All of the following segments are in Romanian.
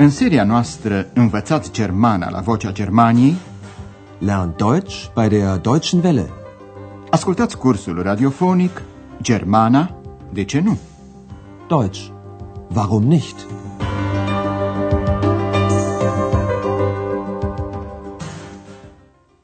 În seria noastră Învățați Germana la Vocea Germaniei Lern Deutsch bei der Deutschen Welle. Ascultați cursul radiofonic Germana, de ce nu? Deutsch. Warum nicht?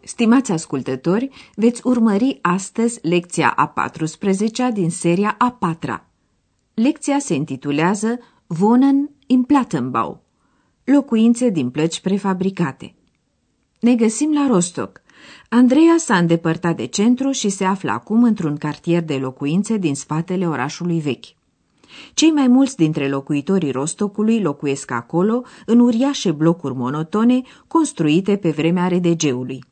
Stimați ascultători, veți urmări astăzi lecția a 14-a din seria a 4-a. Lecția se intitulează Wohnen im Plattenbau, locuințe din plăci prefabricate. Ne găsim la Rostock. Andreea s-a îndepărtat de centru și se află acum într-un cartier de locuințe din spatele orașului vechi. Cei mai mulți dintre locuitorii Rostocului locuiesc acolo, în uriașe blocuri monotone construite pe vremea RDG-ului.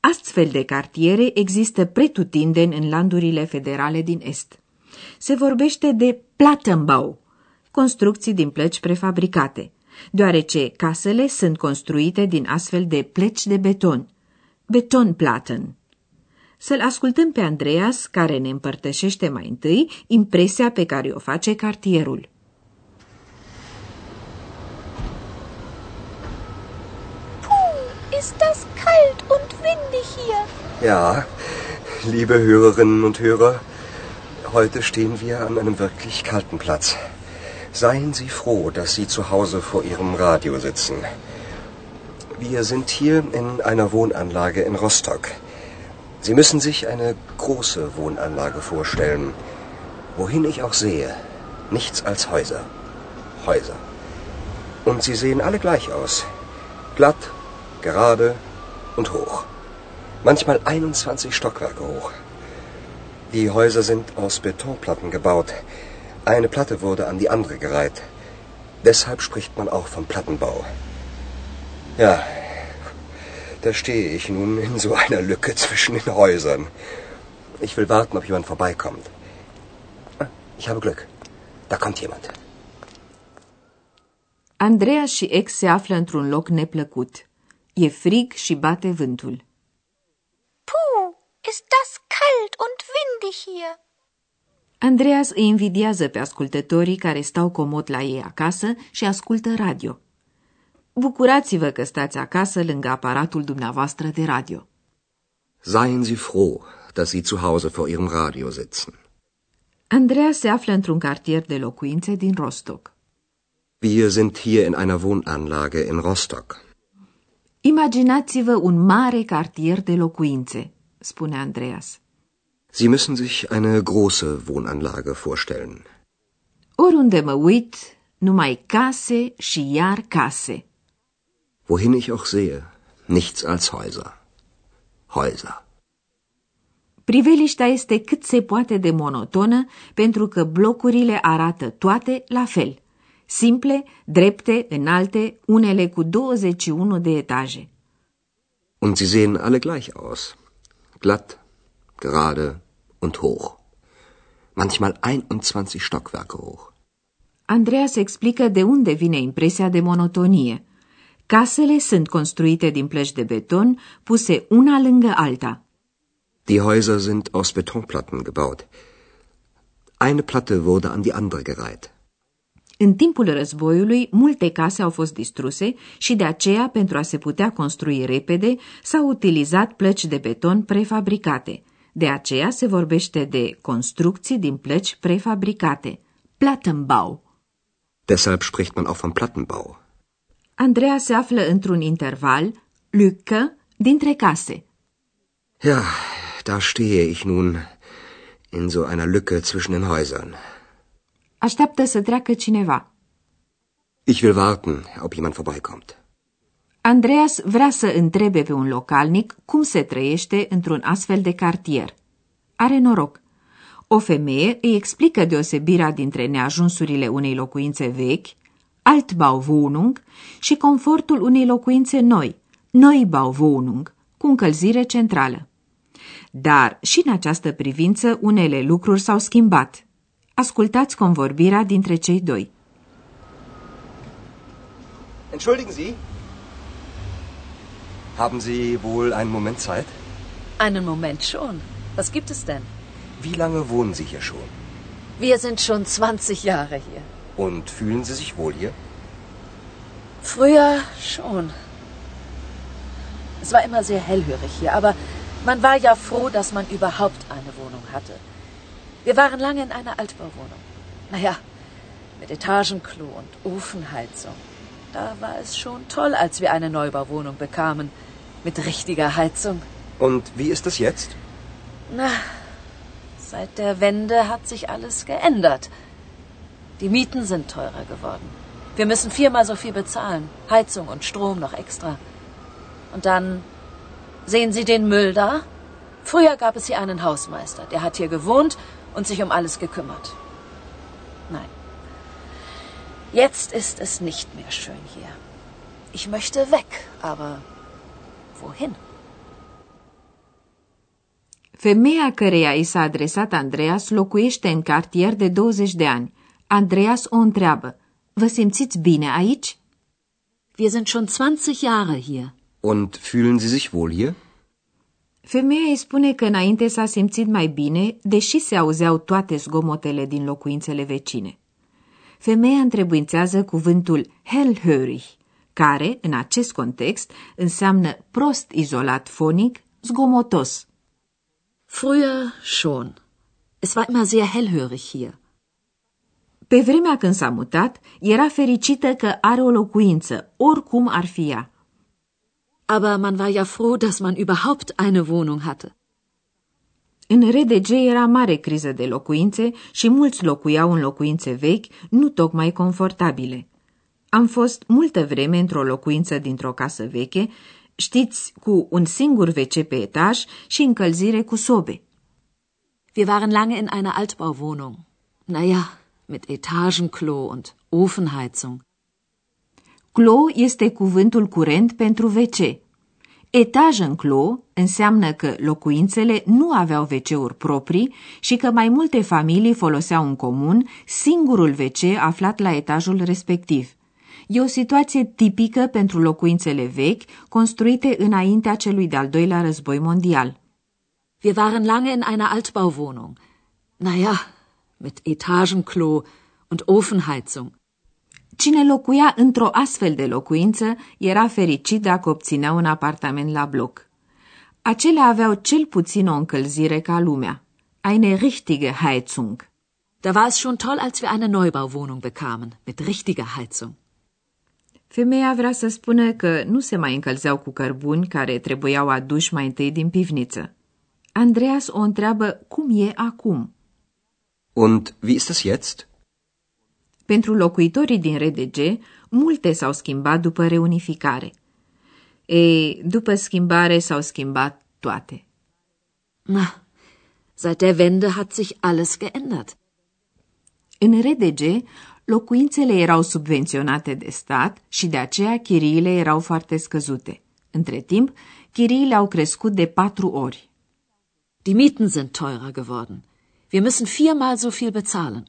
Astfel de cartiere există pretutindeni în landurile federale din Est. Se vorbește de Plattenbau, construcții din plăci prefabricate, deoarece casele sunt construite din astfel de pleci de beton, betonplaten. Să-l ascultăm pe Andreas, care ne împărtășește mai întâi impresia pe care o face cartierul. Puh, ist das kalt und windig hier. Ja, liebe Hörerinnen und Hörer, heute stehen wir an einem wirklich kalten Platz. Seien Sie froh, dass Sie zu Hause vor Ihrem Radio sitzen. Wir sind hier in einer Wohnanlage in Rostock. Sie müssen sich eine große Wohnanlage vorstellen. Wohin ich auch sehe, nichts als Häuser. Häuser. Und sie sehen alle gleich aus. Glatt, gerade und hoch. Manchmal 21 Stockwerke hoch. Die Häuser sind aus Betonplatten gebaut. Eine Platte wurde an die andere gereiht. Deshalb spricht man auch vom Plattenbau. Ja, da stehe ich nun in so einer Lücke zwischen den Häusern. Ich will warten, ob jemand vorbeikommt. Ich habe Glück. Da kommt jemand. Andreea și ex se află într-un loc neplăcut. E frig și bate vântul. Puh, ist das kalt und windig hier. Andreas îi invidiază pe ascultătorii care stau comod la ei acasă și ascultă radio. Bucurați-vă că stați acasă lângă aparatul dumneavoastră de radio. Seien Sie froh, dass Sie zu Hause vor Ihrem Radio sitzen. Andreea se află într-un cartier de locuințe din Rostock. Wir sind hier in einer Wohnanlage in Rostock. Imaginați-vă un mare cartier de locuințe, spune Andreas. Sie müssen sich eine große Wohnanlage vorstellen. Oriunde mă uit, numai case și iar case. Wohin ich auch sehe, nichts als Häuser. Häuser. Priveliștea este cât se poate de monotonă pentru că blocurile arată toate la fel. Simple, drepte, înalte, unele cu 21 de etaje. Und sie sehen alle gleich aus. Glatt, gerade und hoch. Manchmal 21 Stockwerke hoch. Andreas explică de unde vine impresia de monotonie. Casele sunt construite din plăci de beton, puse una lângă alta. Die Häuser sind aus Betonplatten gebaut. Eine Platte wurde an die andere gereiht. În timpul războiului, multe case au fost distruse și de aceea, pentru a se putea construi repede, s-au utilizat plăci de beton prefabricate. De aceea se vorbește de construcții din plăci prefabricate, Plattenbau. Deshalb spricht man auch vom Plattenbau. Andreea se află într-un interval, Lücke, dintre case. Ja, da stehe ich nun in so einer Lücke zwischen den Häusern. Așteaptă să treacă cineva. Ich will warten, ob jemand vorbeikommt. Andreas vrea să întrebe pe un localnic cum se trăiește într-un astfel de cartier. Are noroc. O femeie îi explică deosebirea dintre neajunsurile unei locuințe vechi, Altbauwohnung, și confortul unei locuințe noi, Neubauwohnung, cu încălzire centrală. Dar și în această privință unele lucruri s-au schimbat. Ascultați convorbirea dintre cei doi. Entschuldigen Sie? Haben Sie wohl einen Moment Zeit? Einen Moment schon. Was gibt es denn? Wie lange wohnen Sie hier schon? Wir sind schon 20 Jahre hier. Und fühlen Sie sich wohl hier? Früher schon. Es war immer sehr hellhörig hier, aber man war ja froh, dass man überhaupt eine Wohnung hatte. Wir waren lange in einer Altbauwohnung. Naja, mit Etagenklo und Ofenheizung. Da war es schon toll, als wir eine Neubauwohnung bekamen. Mit richtiger Heizung. Und wie ist das jetzt? Na, seit der Wende hat sich alles geändert. Die Mieten sind teurer geworden. Wir müssen viermal so viel bezahlen. Heizung und Strom noch extra. Und dann sehen Sie den Müll da? Früher gab es hier einen Hausmeister. Der hat hier gewohnt und sich um alles gekümmert. Nein. Jetzt ist es nicht mehr schön hier. Ich möchte weg, aber wohin? Femeia căreia i s-a adresat Andreas locuiește în cartier de 20 de ani. Andreas o întreabă. Vă simțiți bine aici? Wir sind schon 20 Jahre hier. Und fühlen Sie sich wohl hier? Femeia îi spune că înainte s-a simțit mai bine, deși se auzeau toate zgomotele din locuințele vecine. Femeia întrebuințează cuvântul hellhörig, care, în acest context, înseamnă prost izolat fonic, zgomotos. Früher schon. Es war immer sehr hellhörig hier. Pe vremea când s-a mutat, era fericită că are o locuință, oricum ar fi ea. Aber man war ja froh, dass man überhaupt eine Wohnung hatte. În RDG era mare criză de locuințe și mulți locuiau în locuințe vechi, nu tocmai confortabile. Am fost multă vreme într-o locuință dintr-o casă veche, știți, cu un singur WC pe etaj și încălzire cu sobe. Wir waren lange in einer Altbauwohnung. Naja, mit Etagenklo und Ofenheizung. Clo este cuvântul curent pentru WC. Etaj în clo înseamnă că locuințele nu aveau WC-uri proprii și că mai multe familii foloseau în comun singurul WC aflat la etajul respectiv. E o situație tipică pentru locuințele vechi, construite înaintea celui de-al doilea război mondial. Wir waren lange in einer Altbauwohnung. Naja, mit Etagenklo und Ofenheizung. Cine locuia într-o astfel de locuință era fericit dacă obținea un apartament la bloc. Acelea aveau cel puțin o încălzire ca lumea. Eine richtige Heizung. Da war es schon toll, als wir eine Neubauwohnung bekamen, mit richtiger Heizung. Femeia vrea să spună că nu se mai încălzeau cu cărbuni care trebuiau aduși mai întâi din pivniță. Andreas o întreabă cum e acum. Und wie ist das jetzt? Pentru locuitorii din RDG, multe s-au schimbat după reunificare. E, după schimbare s-au schimbat toate. Na, seit der Wende hat sich alles geändert. În RDG, locuințele erau subvenționate de stat și de aceea chiriile erau foarte scăzute. Între timp, chiriile au crescut de patru ori. Die Mieten sind teurer geworden. Wir müssen viermal so viel bezahlen.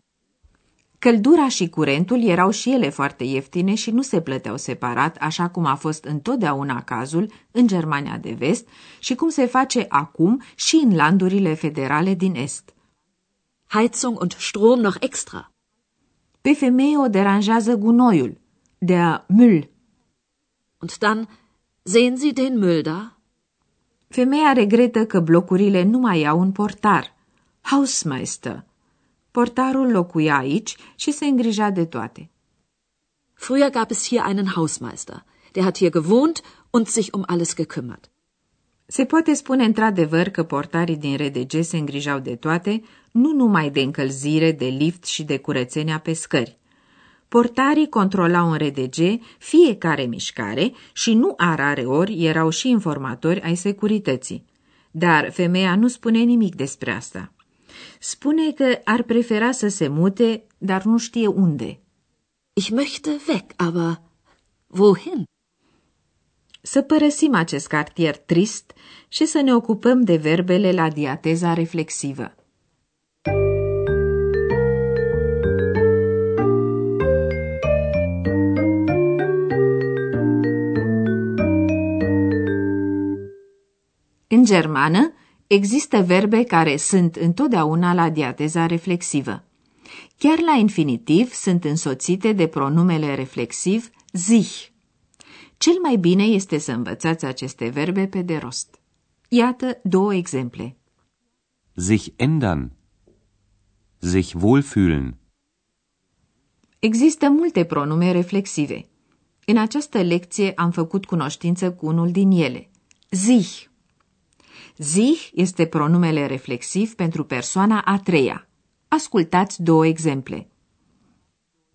Căldura și curentul erau și ele foarte ieftine și nu se plăteau separat, așa cum a fost întotdeauna cazul în Germania de Vest și cum se face acum și în landurile federale din Est. Heizung und Strom noch extra. Pe femeie o deranjează gunoiul, der Müll. Und dann sehen Sie den Müll da? Femeia regretă că blocurile nu mai au un portar, Hausmeister. Portarul locuia aici și se îngrija de toate. Früher gab es hier einen Hausmeister. Der hat hier gewohnt und sich um alles gekümmert. Se poate spune într-adevăr că portarii din RDG se îngrijau de toate, nu numai de încălzire, de lift și de curățenia pe scări. Portarii controlau în RDG fiecare mișcare și nu a rare ori erau și informatori ai securității. Dar femeia nu spune nimic despre asta. Spune că ar prefera să se mute, dar nu știe unde. Ich möchte weg, aber wohin? Să părăsim acest cartier trist și să ne ocupăm de verbele la diateza reflexivă. În germană există verbe care sunt întotdeauna la diateza reflexivă. Chiar la infinitiv sunt însoțite de pronumele reflexiv sich. Cel mai bine este să învățați aceste verbe pe de rost. Iată două exemple. Sich ändern. Sich wohlfühlen. Există multe pronume reflexive. În această lecție am făcut cunoștință cu unul din ele, sich. Sich este pronumele reflexiv pentru persoana a treia. Ascultați două exemple.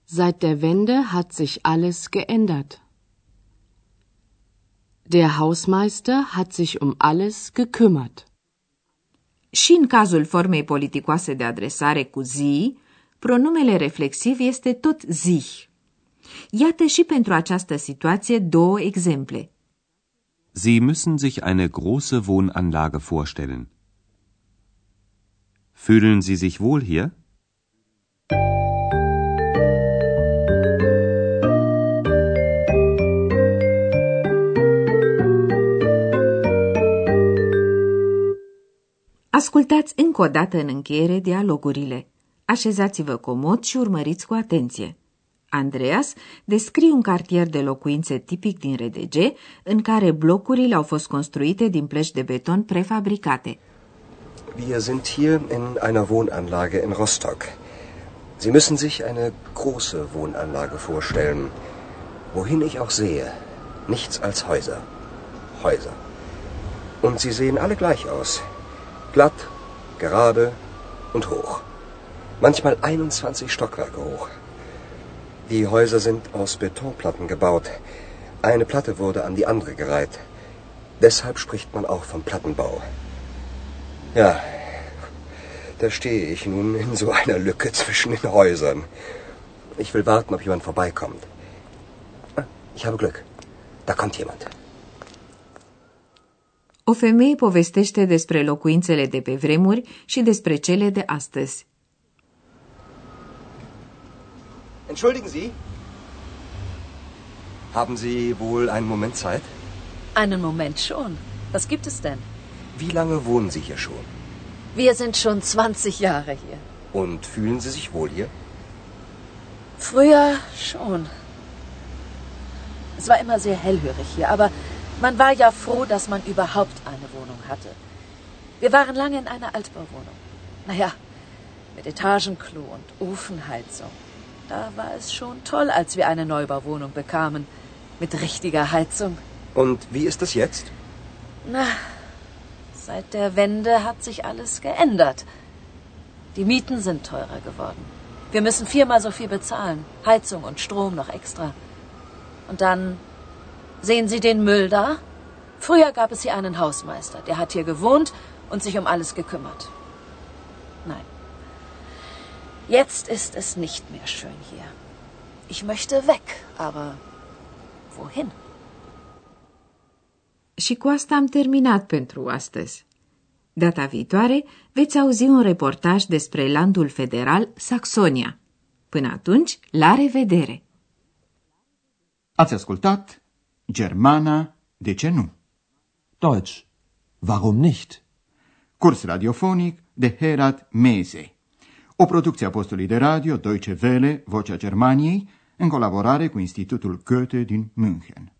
Seit der Wende hat sich alles geändert. Der Hausmeister hat sich um alles gekümmert. Și în cazul formei politicoase de adresare cu zi, pronumele reflexiv este tot sich. Iată și pentru această situație două exemple. Sie müssen sich eine große Wohnanlage vorstellen. Fühlen Sie sich wohl hier? Ascultați încă o dată în încheiere dialogurile. Așezați-vă comod și urmăriți cu atenție. Andreas descrie un cartier de locuințe tipic din RDG, în care blocurile au fost construite din plăci de beton prefabricate. Wir sind hier in einer Wohnanlage in Rostock. Sie müssen sich eine große Wohnanlage vorstellen. Wohin ich auch sehe, nichts als Häuser. Häuser. Und sie sehen alle gleich aus. Glatt, gerade und hoch. Manchmal 21 Stockwerke hoch. Die Häuser sind aus Betonplatten gebaut. Eine Platte wurde an die andere gereiht. Deshalb spricht man auch vom Plattenbau. Ja, da stehe ich nun in so einer Lücke zwischen den Häusern. Ich will warten, ob jemand vorbeikommt. Ah, ich habe Glück. Da kommt jemand. Femeie povestește despre locuințele de pe vremuri și despre cele de astăzi. Entschuldigen Sie. Haben Sie wohl einen Moment Zeit? Einen Moment schon. Was gibt es denn? Wie lange wohnen Sie hier schon? Wir sind schon 20 Jahre hier. Und fühlen Sie sich wohl hier? Früher schon. Es war immer sehr hellhörig hier, aber man war ja froh, dass man überhaupt eine Wohnung hatte. Wir waren lange in einer Altbauwohnung. Naja, mit Etagenklo und Ofenheizung. Da war es schon toll, als wir eine Neubauwohnung bekamen. Mit richtiger Heizung. Und wie ist das jetzt? Na, seit der Wende hat sich alles geändert. Die Mieten sind teurer geworden. Wir müssen viermal so viel bezahlen. Heizung und Strom noch extra. Und dann sehen Sie den Müll da? Früher gab es hier einen Hausmeister. Der hat hier gewohnt und sich um alles gekümmert. Nein. Jetzt ist es nicht mehr schön hier. Ich möchte weg, aber wohin? Și cu asta am terminat pentru astăzi. Data viitoare veți auzi un reportaj despre landul federal Saxonia. Până atunci, la revedere! Ați ascultat Germana, de ce nu? Deutsch. Warum nicht? Curs radiofonic de Herat Mese. O producție a postului de radio Deutsche Welle, Vocea Germaniei, în colaborare cu Institutul Goethe din München.